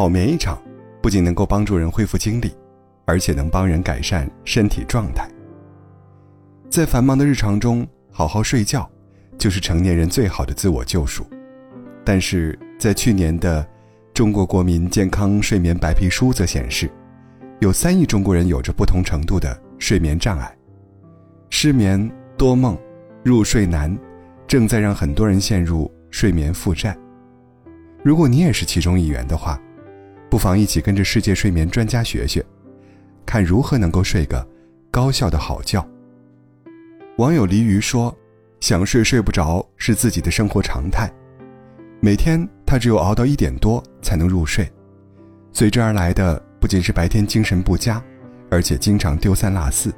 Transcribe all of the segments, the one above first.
好眠一场，不仅能够帮助人恢复精力，而且能帮人改善身体状态。在繁忙的日常中，好好睡觉，就是成年人最好的自我救赎。但是在去年的《中国国民健康睡眠白皮书》则显示，有三亿中国人有着不同程度的睡眠障碍，失眠、多梦、入睡难，正在让很多人陷入睡眠负债。如果你也是其中一员的话，不妨一起跟着世界睡眠专家学学，看如何能够睡个高效的好觉。网友离鱼说：“想睡睡不着是自己的生活常态，每天他只有熬到一点多才能入睡，随之而来的不仅是白天精神不佳，而且经常丢三落四。”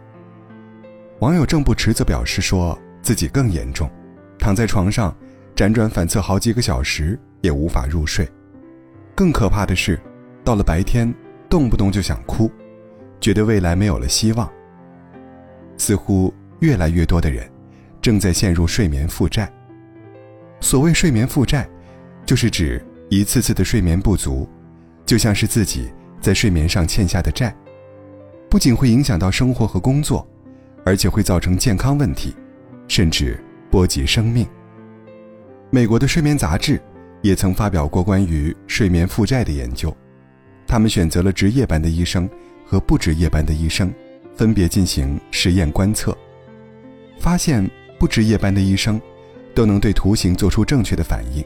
网友郑不迟则表示说自己更严重，躺在床上辗转反侧好几个小时也无法入睡，更可怕的是，到了白天动不动就想哭，觉得未来没有了希望，似乎。越来越多的人正在陷入睡眠负债。所谓睡眠负债，就是指一次次的睡眠不足，就像是自己在睡眠上欠下的债，不仅会影响到生活和工作，而且会造成健康问题，甚至波及生命。美国的睡眠杂志也曾发表过关于睡眠负债的研究，他们选择了值夜班的医生和不值夜班的医生，分别进行实验观测。发现不值夜班的医生，都能对图形做出正确的反应，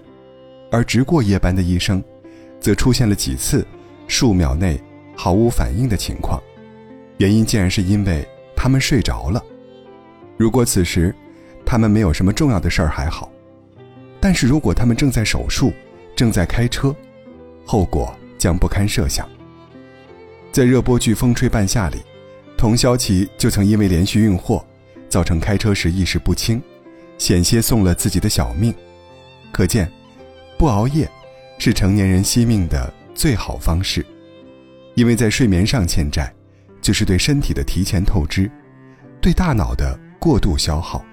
而值过夜班的医生，则出现了几次数秒内毫无反应的情况。原因竟然是因为他们睡着了。如果此时他们没有什么重要的事儿还好，但是如果他们正在手术、正在开车，后果将不堪设想。在热播剧《风吹半夏》里，童潇琪就曾因为连续运货。造成开车时意识不清，险些送了自己的小命。可见，不熬夜是成年人惜命的最好方式。因为在睡眠上欠债，就是对身体的提前透支，对大脑的过度消耗，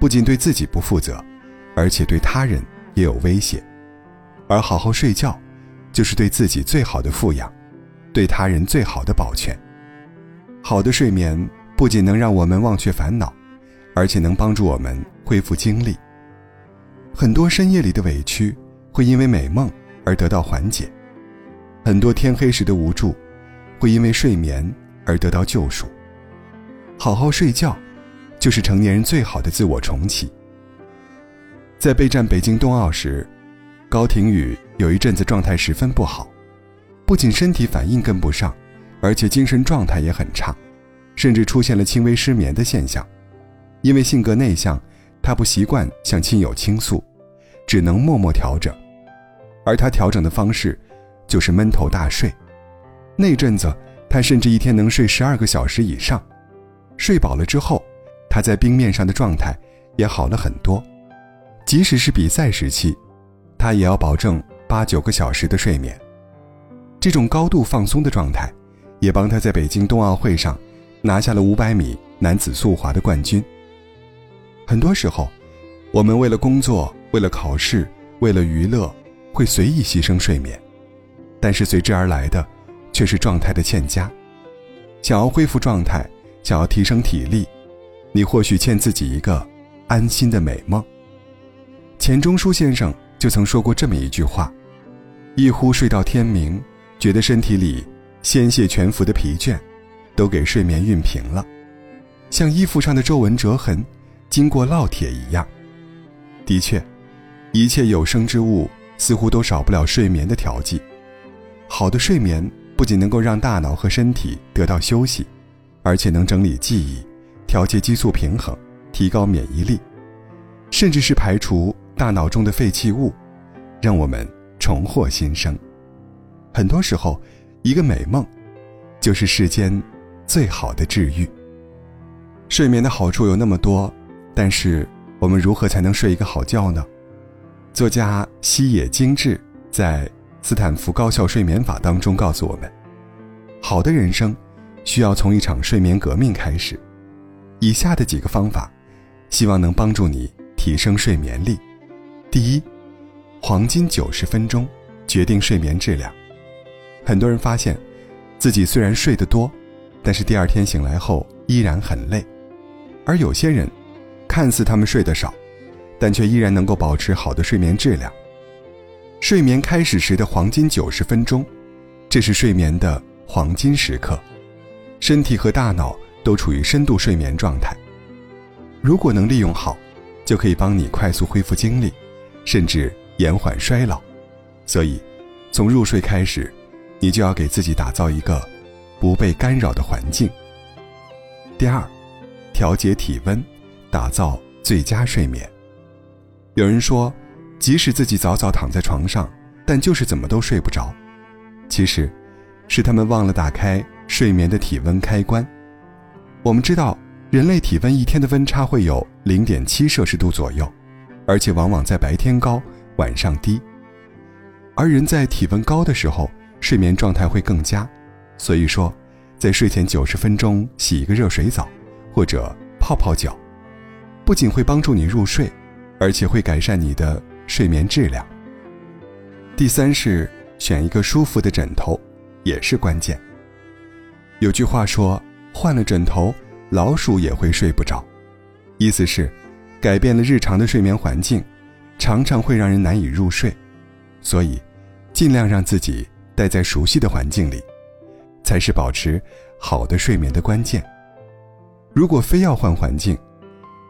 不仅对自己不负责，而且对他人也有威胁。而好好睡觉，就是对自己最好的富养，对他人最好的保全。好的睡眠。不仅能让我们忘却烦恼，而且能帮助我们恢复精力。很多深夜里的委屈，会因为美梦而得到缓解；很多天黑时的无助，会因为睡眠而得到救赎。好好睡觉，就是成年人最好的自我重启。在备战北京冬奥时，高亭宇有一阵子状态十分不好，不仅身体反应跟不上，而且精神状态也很差。甚至出现了轻微失眠的现象，因为性格内向，他不习惯向亲友倾诉，只能默默调整。而他调整的方式，就是闷头大睡。那阵子，他甚至一天能睡十二个小时以上。睡饱了之后，他在冰面上的状态也好了很多。即使是比赛时期，他也要保证八九个小时的睡眠。这种高度放松的状态，也帮他在北京冬奥会上。拿下了五百米男子速滑的冠军。很多时候，我们为了工作、为了考试、为了娱乐，会随意牺牲睡眠，但是随之而来的，却是状态的欠佳。想要恢复状态，想要提升体力，你或许欠自己一个安心的美梦。钱钟书先生就曾说过这么一句话：“一呼睡到天明，觉得身体里鲜血全服的疲倦。”都给睡眠熨平了，像衣服上的皱纹折痕，经过烙铁一样。的确，一切有生之物似乎都少不了睡眠的调剂。好的睡眠不仅能够让大脑和身体得到休息，而且能整理记忆，调节激素平衡，提高免疫力，甚至是排除大脑中的废弃物，让我们重获新生。很多时候，一个美梦，就是世间。最好的治愈。睡眠的好处有那么多，但是我们如何才能睡一个好觉呢？作家西野精致在《斯坦福高效睡眠法》当中告诉我们，好的人生需要从一场睡眠革命开始。以下的几个方法，希望能帮助你提升睡眠力。第一，黄金九十分钟决定睡眠质量。很多人发现，自己虽然睡得多，但是第二天醒来后依然很累；而有些人，看似他们睡得少，但却依然能够保持好的睡眠质量。睡眠开始时的黄金九十分钟，这是睡眠的黄金时刻，身体和大脑都处于深度睡眠状态。如果能利用好，就可以帮你快速恢复精力，甚至延缓衰老。所以，从入睡开始。你就要给自己打造一个不被干扰的环境。第二，调节体温，打造最佳睡眠。有人说，即使自己早早躺在床上，但就是怎么都睡不着。其实，是他们忘了打开睡眠的体温开关。我们知道，人类体温一天的温差会有零点七摄氏度左右，而且往往在白天高，晚上低。而人在体温高的时候，睡眠状态会更佳，所以说，在睡前九十分钟洗一个热水澡，或者泡泡脚，不仅会帮助你入睡，而且会改善你的睡眠质量。第三是选一个舒服的枕头，也是关键。有句话说，换了枕头，老鼠也会睡不着，意思是，改变了日常的睡眠环境，常常会让人难以入睡，所以，尽量让自己。待在熟悉的环境里，才是保持好的睡眠的关键。如果非要换环境，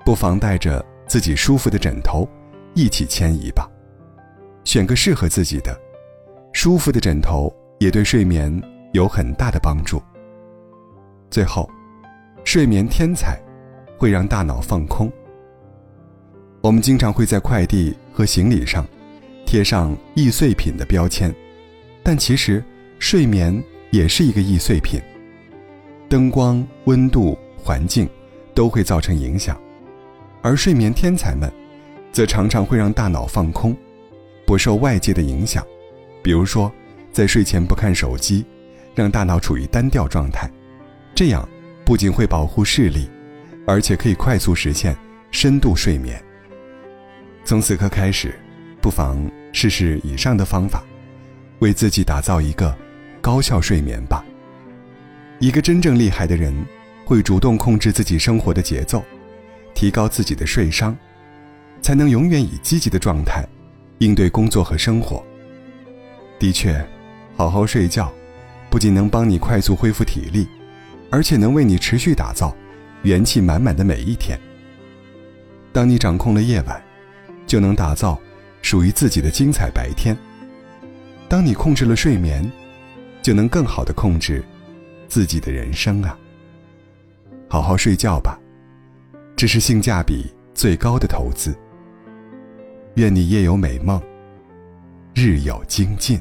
不妨带着自己舒服的枕头一起迁移吧。选个适合自己的、舒服的枕头，也对睡眠有很大的帮助。最后，睡眠天才会让大脑放空。我们经常会在快递和行李上贴上易碎品的标签。但其实，睡眠也是一个易碎品。灯光、温度、环境都会造成影响，而睡眠天才们，则常常会让大脑放空，不受外界的影响。比如说，在睡前不看手机，让大脑处于单调状态，这样不仅会保护视力，而且可以快速实现深度睡眠。从此刻开始，不妨试试以上的方法。为自己打造一个高效睡眠吧。一个真正厉害的人，会主动控制自己生活的节奏，提高自己的睡商，才能永远以积极的状态应对工作和生活。的确，好好睡觉，不仅能帮你快速恢复体力，而且能为你持续打造元气满满的每一天。当你掌控了夜晚，就能打造属于自己的精彩白天。当你控制了睡眠，就能更好的控制自己的人生啊！好好睡觉吧，这是性价比最高的投资。愿你夜有美梦，日有精进。